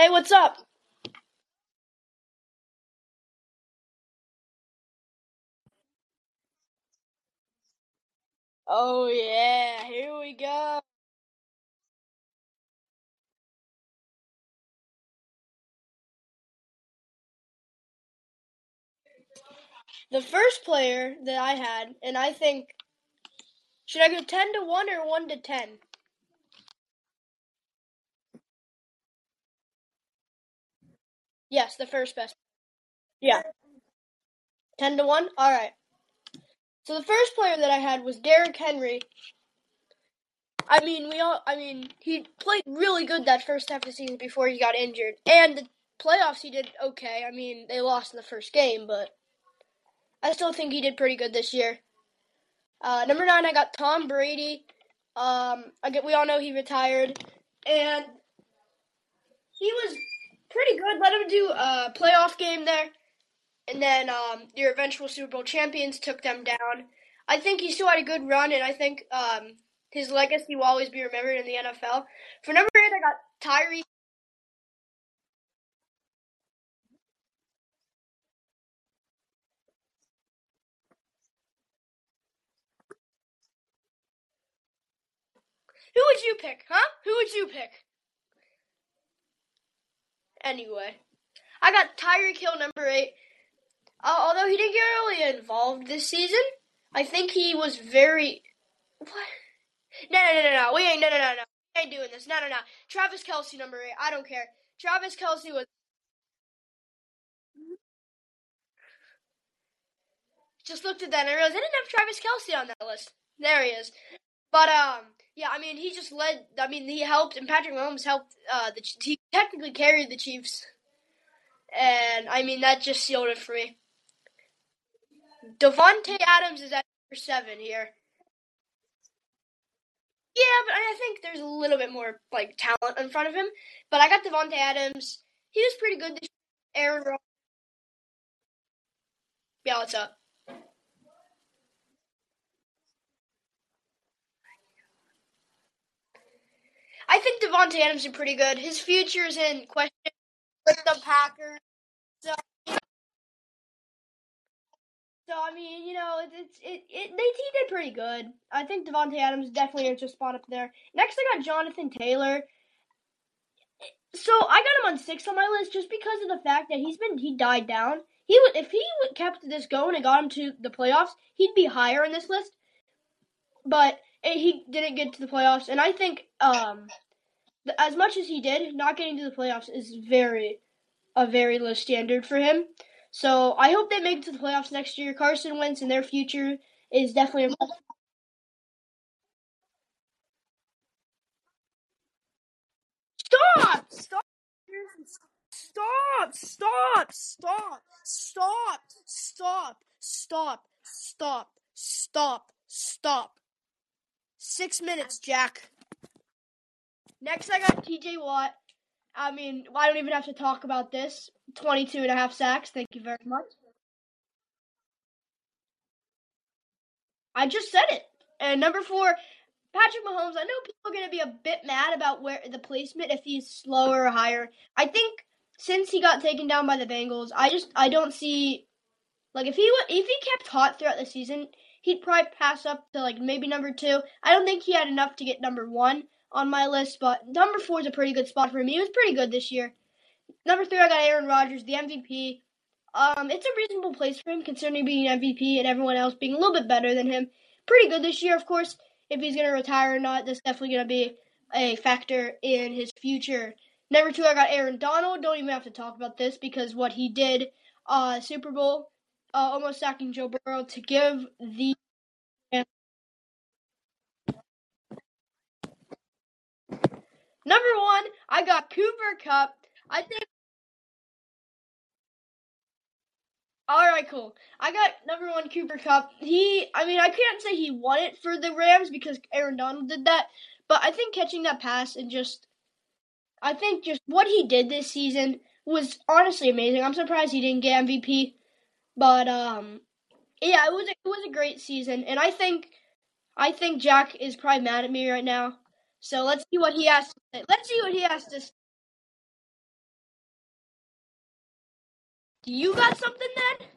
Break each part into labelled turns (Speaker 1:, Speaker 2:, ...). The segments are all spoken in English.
Speaker 1: Hey, what's up? Oh yeah, here we go. The first player that I had, and I think, should I go 10 to 1 or 1 to 10? Yes, the first best. Yeah. 10 to 1? Alright. So the first player that I had was Derrick Henry. I mean, we all, I mean, he played really good that first half of the season before he got injured. And the playoffs, he did okay. I mean, they lost in the first game, but I still think he did pretty good this year. Uh, number nine, I got Tom Brady. Um, I get, we all know he retired, and he was pretty good. Let him do a playoff game there, and then um, your eventual Super Bowl champions took them down. I think he still had a good run, and I think um, his legacy will always be remembered in the NFL. For number eight, I got Tyree. Who would you pick, huh? Who would you pick? Anyway, I got Tyreek Hill, number eight. Uh, although he didn't get really involved this season, I think he was very. What? No, no, no, no, no. We ain't. No, no, no, no. We ain't doing this. No, no, no. Travis Kelce, number eight. I don't care. Travis Kelce was. Just looked at that and I realized I didn't have Travis Kelce on that list. There he is. But um, yeah, I mean, he just led. I mean, he helped, and Patrick Mahomes helped. Uh, the he technically carried the Chiefs, and I mean that just sealed it for me. Davante Adams is at number seven here. Yeah, but I think there's a little bit more like talent in front of him. But I got Davante Adams. He was pretty good this year. Aaron Rodgers. Yeah, what's up? I think Davante Adams is pretty good. His future is in question with the Packers. So, so I mean, you know, it, it's it, it they he did pretty good. I think Davante Adams definitely earns a spot up there. Next, I got Jonathan Taylor. So I got him on six on my list just because of the fact that he's been he died down. He would if he kept this going and got him to the playoffs, he'd be higher in this list. But he didn't get to the playoffs, and I think um, as much as he did, not getting to the playoffs is very a very low standard for him. So I hope they make it to the playoffs next year. Carson Wentz and their future is definitely. Stop! Stop! Stop! Stop! Stop! Stop! Stop! Stop! Stop! Stop! Stop! Six minutes, Jack. Next, I got TJ Watt. I mean, I don't even have to talk about this. 22 and a half sacks. Thank you very much. I just said it. And number four, Patrick Mahomes. I know people are going to be a bit mad about where the placement if he's slower or higher. I think since he got taken down by the Bengals, I just I don't see like if he if he kept hot throughout the season, he'd probably pass up to like maybe number two. I don't think he had enough to get number one on my list, but number four is a pretty good spot for him. He was pretty good this year. Number three, I got Aaron Rodgers, the MVP. Um, it's a reasonable place for him considering being MVP and everyone else being a little bit better than him. Pretty good this year, of course. If he's gonna retire or not, that's definitely gonna be a factor in his future. Number two, I got Aaron Donald. Don't even have to talk about this because what he did, uh, Super Bowl, uh, almost sacking Joe Burrow to give the Number one, I got Cooper Kupp. I think. All right, cool. I got number one Cooper Kupp. He, I mean, I can't say he won it for the Rams because Aaron Donald did that, but I think catching that pass and just, I think just what he did this season was honestly amazing. I'm surprised he didn't get MVP, but um, yeah, it was it was a great season, and I think I think Jack is probably mad at me right now. So let's see what he has to say. Let's see what he has to say. Do you got something then?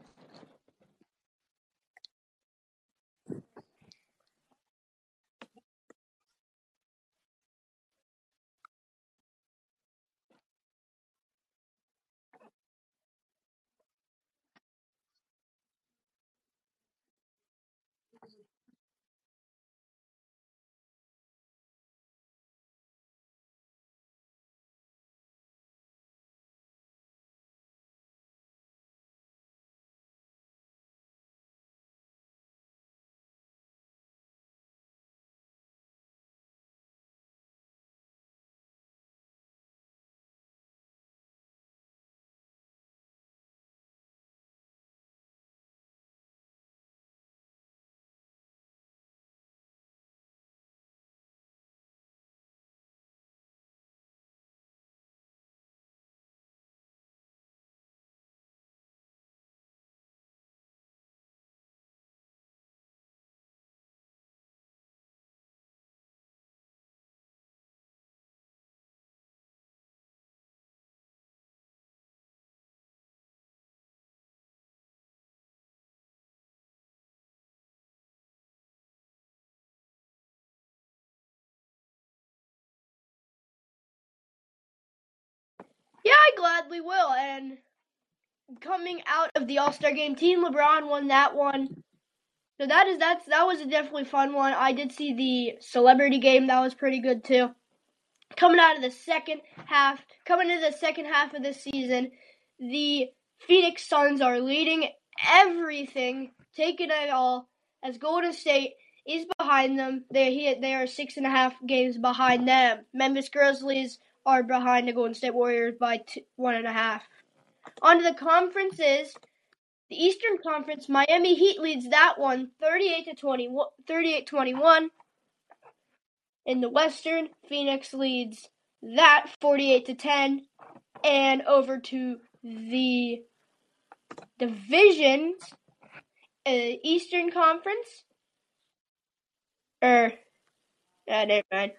Speaker 1: Gladly will. And coming out of the All Star game, Team LeBron won that one. So that is that's that was a definitely fun one. I did see the celebrity game, that was pretty good too. Coming out of the second half, coming into the second half of the season, the Phoenix Suns are leading everything, taking it all, as Golden State is behind them. They they are six and a half games behind them. Memphis Grizzlies are behind the Golden State Warriors by one and a half. On to the conferences. The Eastern Conference, Miami Heat leads that one 38 to 20, 38 21. In the Western, Phoenix leads that 48 to 10. And over to the divisions, uh, Eastern Conference, er, uh, never mind.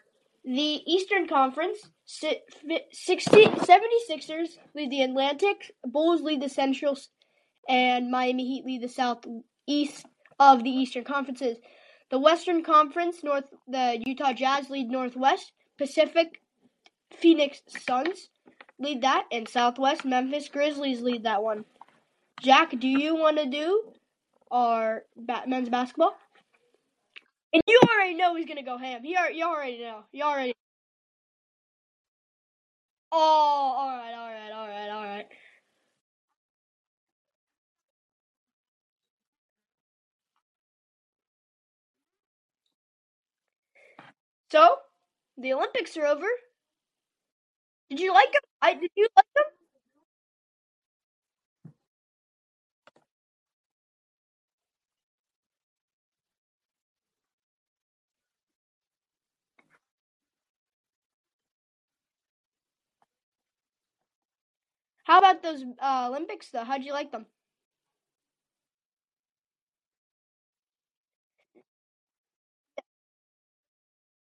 Speaker 1: The Eastern Conference, 60, 76ers lead the Atlantic, Bulls lead the Central, and Miami Heat lead the Southeast of the Eastern Conferences. The Western Conference, North the Utah Jazz lead Northwest, Pacific Phoenix Suns lead that, and Southwest Memphis Grizzlies lead that one. Jack, do you want to do our men's basketball? And you already know he's gonna go ham. He you already know. You already. Oh, all right, all right, all right, all right. So, the Olympics are over. Did you like them? I did you like them? How about those uh, Olympics though? How'd you like them?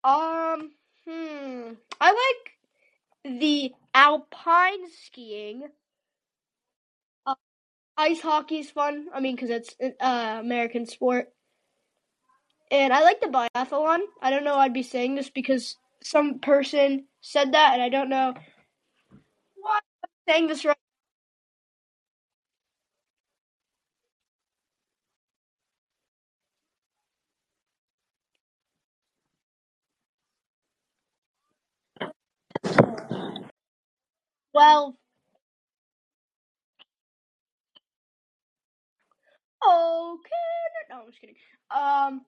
Speaker 1: Um, hmm. I like the alpine skiing. Uh, ice hockey's fun. I mean, because it's an uh, American sport. And I like the biathlon. I don't know I'd be saying this because some person said that, and I don't know saying this right. Well, okay. No, I'm just kidding. Um,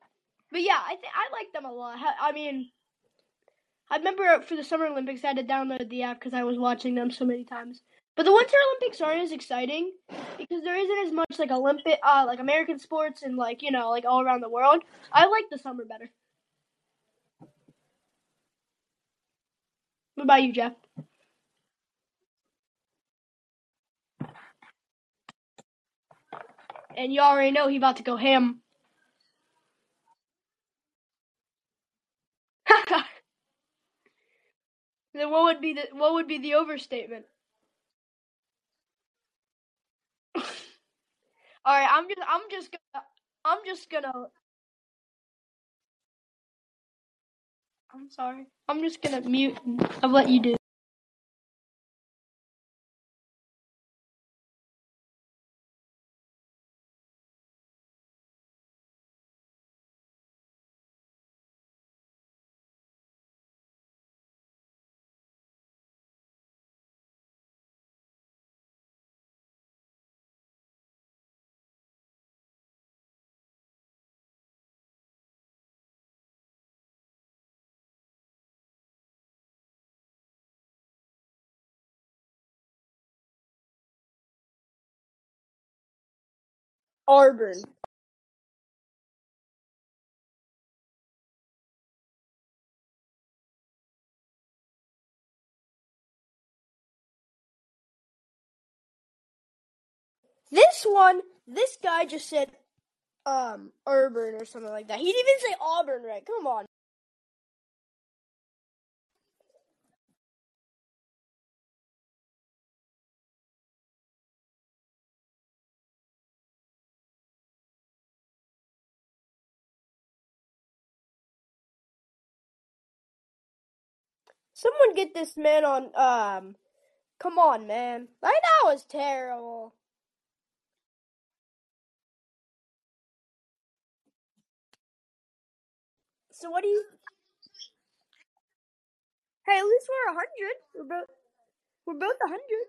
Speaker 1: but yeah, I think I like them a lot. I mean, I remember for the Summer Olympics, I had to download the app because I was watching them so many times. But the Winter Olympics aren't as exciting because there isn't as much like Olympic, uh, like American sports and like you know like all around the world. I like the summer better. What about you, Jeff? And you already know he about to go ham. then what would be the what would be the overstatement? All right, I'm just I'm just gonna I'm just gonna I'm sorry. I'm just gonna mute and I'll let you do. Auburn. This one, this guy just said um Auburn or something like that. He didn't even say Auburn right. Come on. Someone get this man on um come on man. Like that was terrible. So what do you Hey, at least we're a hundred. We're both we're both a hundred.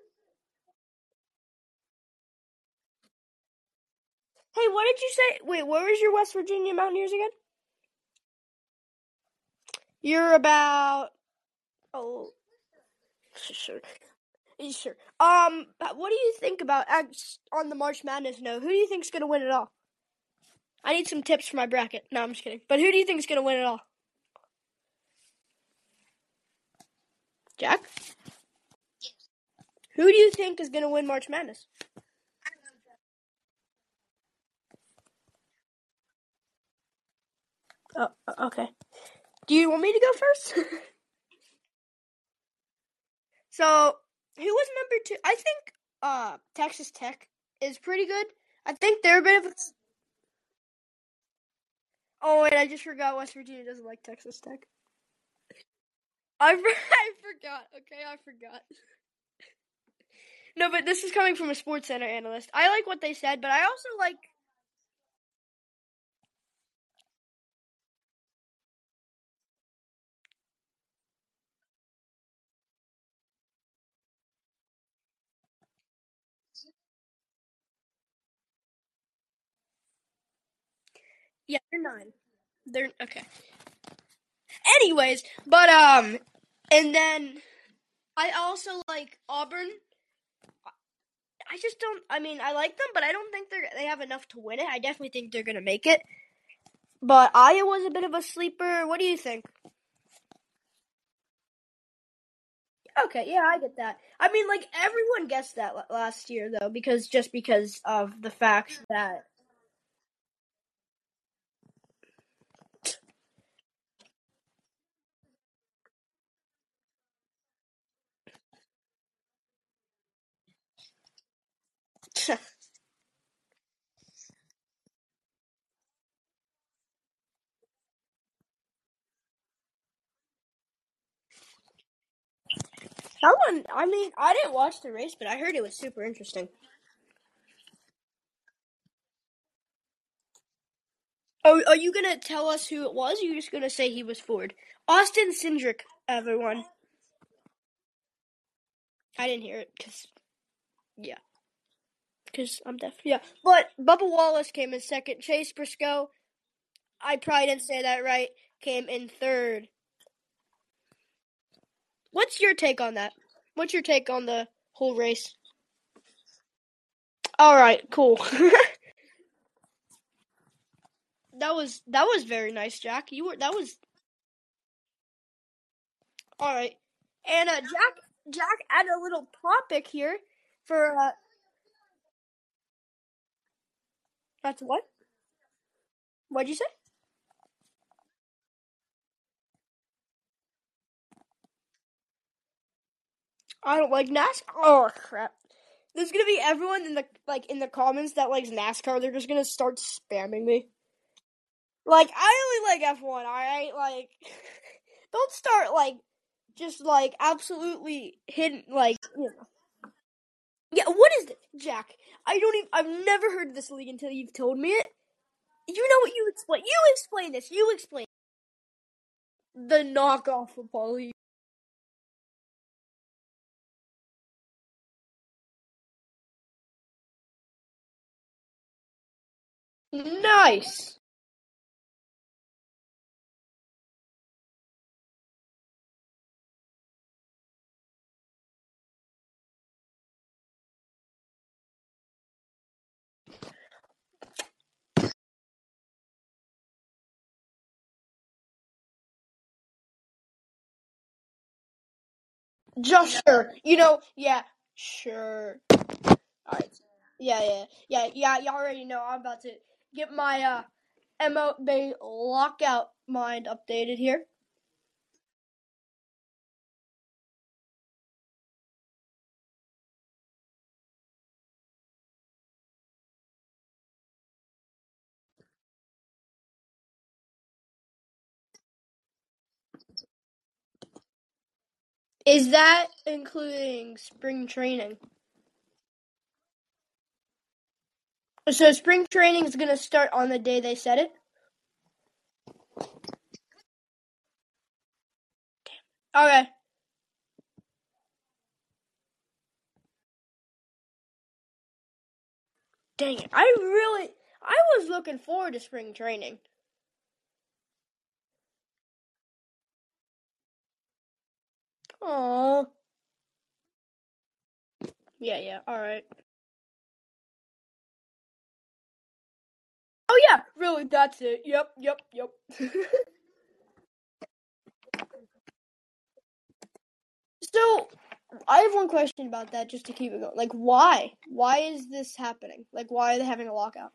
Speaker 1: Hey, what did you say? Wait, where was your West Virginia Mountaineers again? You're about oh sure. Sure. Um, what do you think about on the March Madness No, Who do you think's gonna win it all? I need some tips for my bracket. No, I'm just kidding. But who do you think is gonna win it all? Jack? Who do you think is gonna win March Madness? Oh, okay. Do you want me to go first? so, who was number two? I think uh, Texas Tech is pretty good. I think they're a bit of a. Oh wait, I just forgot West Virginia doesn't like Texas Tech. I, I forgot. Okay, I forgot. no, but this is coming from a Sports Center analyst. I like what they said, but I also like Yeah, they're nine. They're okay. Anyways, but um, and then I also like Auburn. I just don't. I mean, I like them, but I don't think they're they have enough to win it. I definitely think they're gonna make it. But Iowa's a bit of a sleeper. What do you think? Okay, yeah, I get that. I mean, like everyone guessed that last year, though, because just because of the fact that Someone, I mean, I didn't watch the race, but I heard it was super interesting. Oh, are you gonna tell us who it was? Or are just gonna say he was Ford? Austin Cindric, everyone. I didn't hear it because, yeah, because I'm deaf. Yeah, but Bubba Wallace came in second. Chase Briscoe, I probably didn't say that right, came in third. What's your take on that? What's your take on the whole race? All right, cool. that was that was very nice, Jack. You were that was all right. And uh, Jack Jack add a little topic here for uh That's what? What'd you say? I don't like NASCAR. Oh crap! there's gonna be everyone in the like in the comments that likes NASCAR. They're just gonna start spamming me. Like I only like F1. All right, like don't start like just like absolutely hidden like you know. Yeah, what is it, Jack? I don't even. I've never heard this league until you've told me it. You know what? You explain. You explain this. You explain. The knockoff of league. Nice. Just sure. You know, yeah, sure. Alright. Yeah, yeah, yeah, yeah, you already know I'm about to get my uh MLB lockout mind updated here. Is that including spring training? So spring training is gonna start on the day they said it? Okay. Dang it. I really I was looking forward to spring training. Aww. Yeah, yeah, alright. Oh yeah, really, that's it. Yep, yep, yep. so I have one question about that just to keep it going. Like why? Why is this happening? Like why are they having a lockout?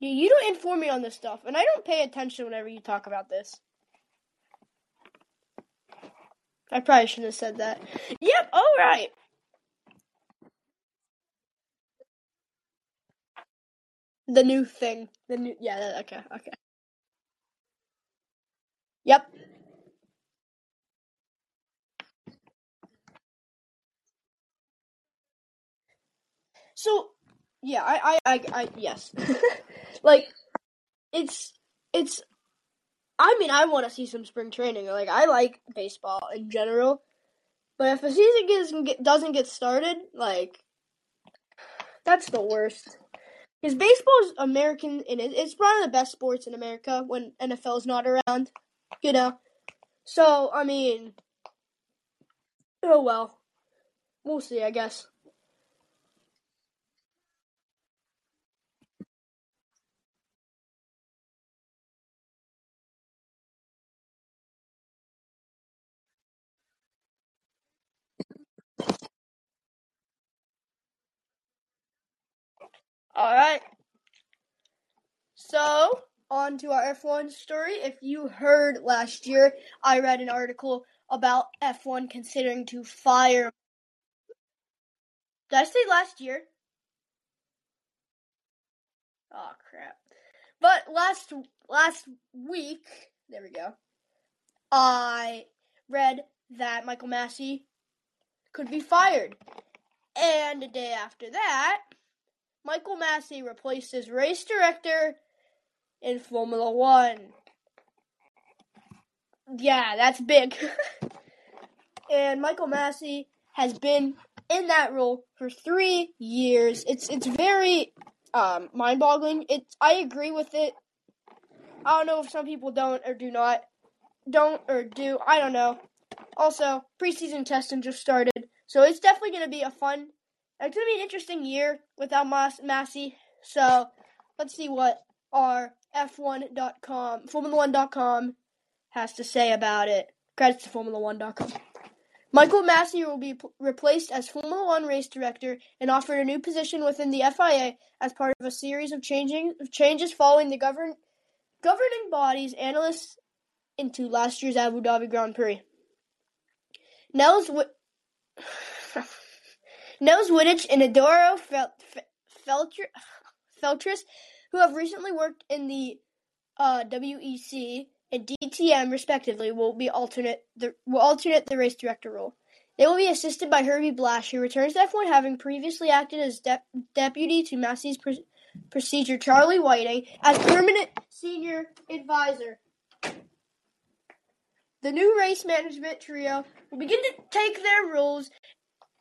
Speaker 1: You, you don't inform me on this stuff, and I don't pay attention whenever you talk about this. I probably shouldn't have said that. Yep, alright. The new thing. The new yeah, okay, okay. Yep. So yeah, I I I, I yes. like it's it's I mean, I want to see some spring training. Like I like baseball in general, but if the season gets, doesn't get started, like that's the worst. Because baseball is American, and it's one of the best sports in America when NFL is not around. You know, so I mean, oh well, we'll see. I guess. All right. So, on to our F1 story. If you heard last year, I read an article about F1 considering to fire. Did I say last year? Oh crap. But last last week, there we go. I read that Michael Masi could be fired. And a day after that, Michael Masi replaced race director in Formula One. Yeah, that's big. and Michael Masi has been in that role for three years. It's it's very um, mind-boggling. It's I agree with it. I don't know if some people don't or do not, don't or do. I don't know. Also, preseason testing just started, so it's definitely going to be a fun. It's going to be an interesting year without Mas- Masi. So let's see what our F1.com, Formula1.com has to say about it. Credits to Formula1.com. Michael Masi will be p- replaced as Formula One race director and offered a new position within the FIA as part of a series of changing changes following the govern, governing body's analysts into last year's Abu Dhabi Grand Prix. Nels, Nels Wittich and Adoro Fel- Feltr- Feltris, who have recently worked in the uh, WEC and DTM respectively, will be alternate the will alternate the race director role. They will be assisted by Herbie Blash, who returns to F1 having previously acted as de- deputy to Masi's pr- procedure Charlie Whiting as permanent senior advisor. The new race management trio will begin to take their roles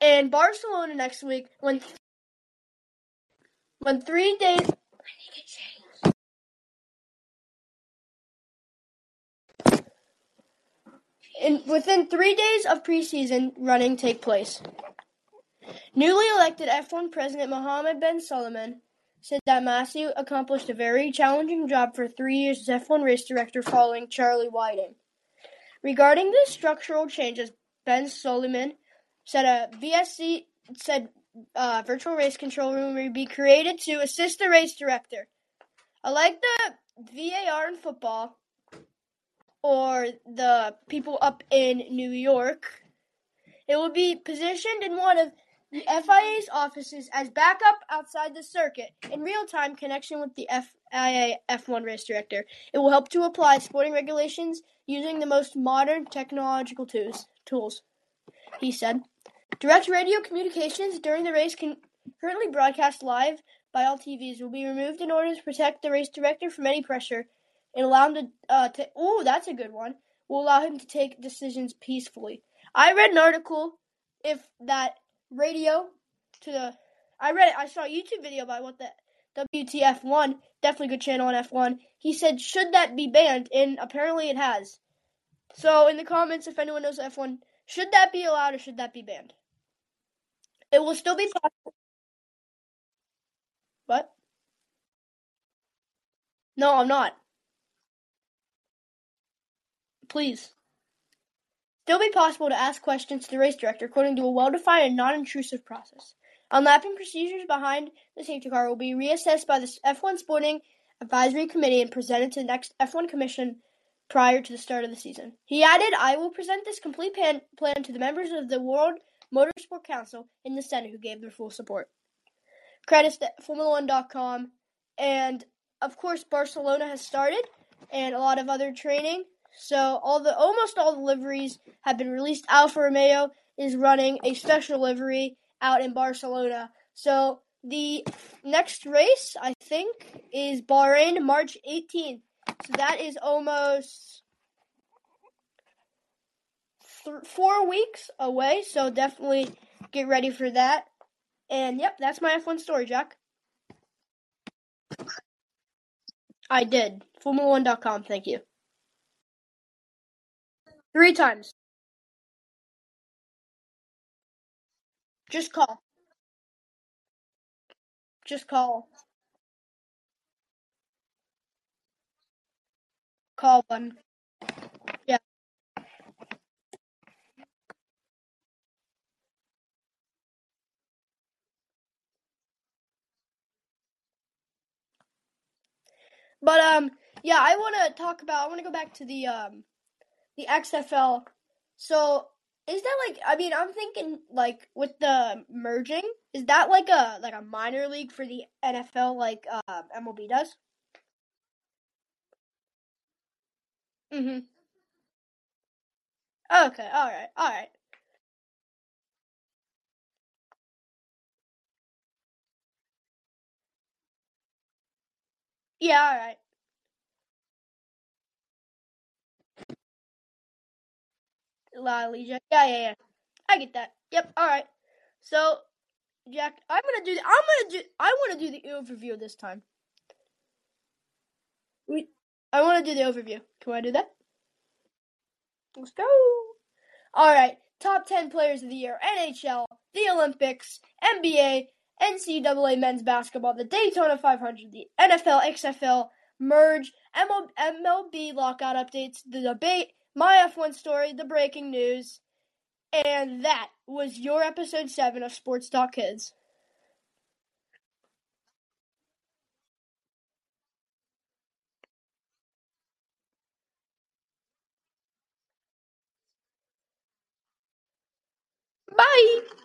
Speaker 1: in Barcelona next week when when three days in, within three days of preseason running take place. Newly elected F1 President Mohammed Ben Sulayem said that Masi accomplished a very challenging job for three years as F1 race director following Charlie Whiting. Regarding the structural changes, Ben Sulayem said a VSC said uh, virtual race control room will be created to assist the race director. I like the VAR in football or the people up in New York, it will be positioned in one of the FIA's offices as backup outside the circuit in real-time connection with the FIA F1 race director. It will help to apply sporting regulations using the most modern technological tools. Tools, he said. Direct radio communications during the race currently broadcast live by all TVs will be removed in order to protect the race director from any pressure and allow him to. Uh, to oh, that's a good one. Will allow him to take decisions peacefully. I read an article if that radio to the. I read it. I saw a YouTube video about what the WTF1, definitely good channel on F1. He said, should that be banned? And apparently it has. So in the comments, if anyone knows F1, should that be allowed or should that be banned? It will still be possible. What? No, I'm not. Please. Still be possible to ask questions to the race director according to a well-defined and non-intrusive process. Unlapping procedures behind the safety car will be reassessed by the F1 Sporting Advisory Committee and presented to the next F1 Commission prior to the start of the season. He added, I will present this complete plan, plan to the members of the World Motorsport Council in the Senate who gave their full support. Credits to Formula1.com. And, of course, Barcelona has started and a lot of other training. So all the almost all the liveries have been released. Alfa Romeo is running a special livery out in Barcelona. So the next race, I think, is Bahrain, March 18th. So that is almost th- four weeks away. So definitely get ready for that. And yep, that's my F1 story, Jack. I did. Formula1.com, thank you. Three times. Just call. Just call. Call one. But um yeah, I want to talk about I want to go back to the um the XFL. So, is that like I mean, I'm thinking like with the merging, is that like a like a minor league for the NFL like uh, MLB does? Mhm. Okay, all right. All right. Yeah, all right. La Liga. Yeah, yeah, yeah. I get that. Yep. All right. So, Jack, I'm gonna do. I'm gonna do. I want to do the overview this time. We. I want to do the overview. Can I do that? Let's go. All right. Top 10 players of the year NHL, the Olympics, NBA, NCAA men's basketball, the Daytona 500, the NFL, XFL, merge, MLB lockout updates, the debate, my F1 story, the breaking news, and that was your episode 7 of Sports Talk Kids.
Speaker 2: Bye!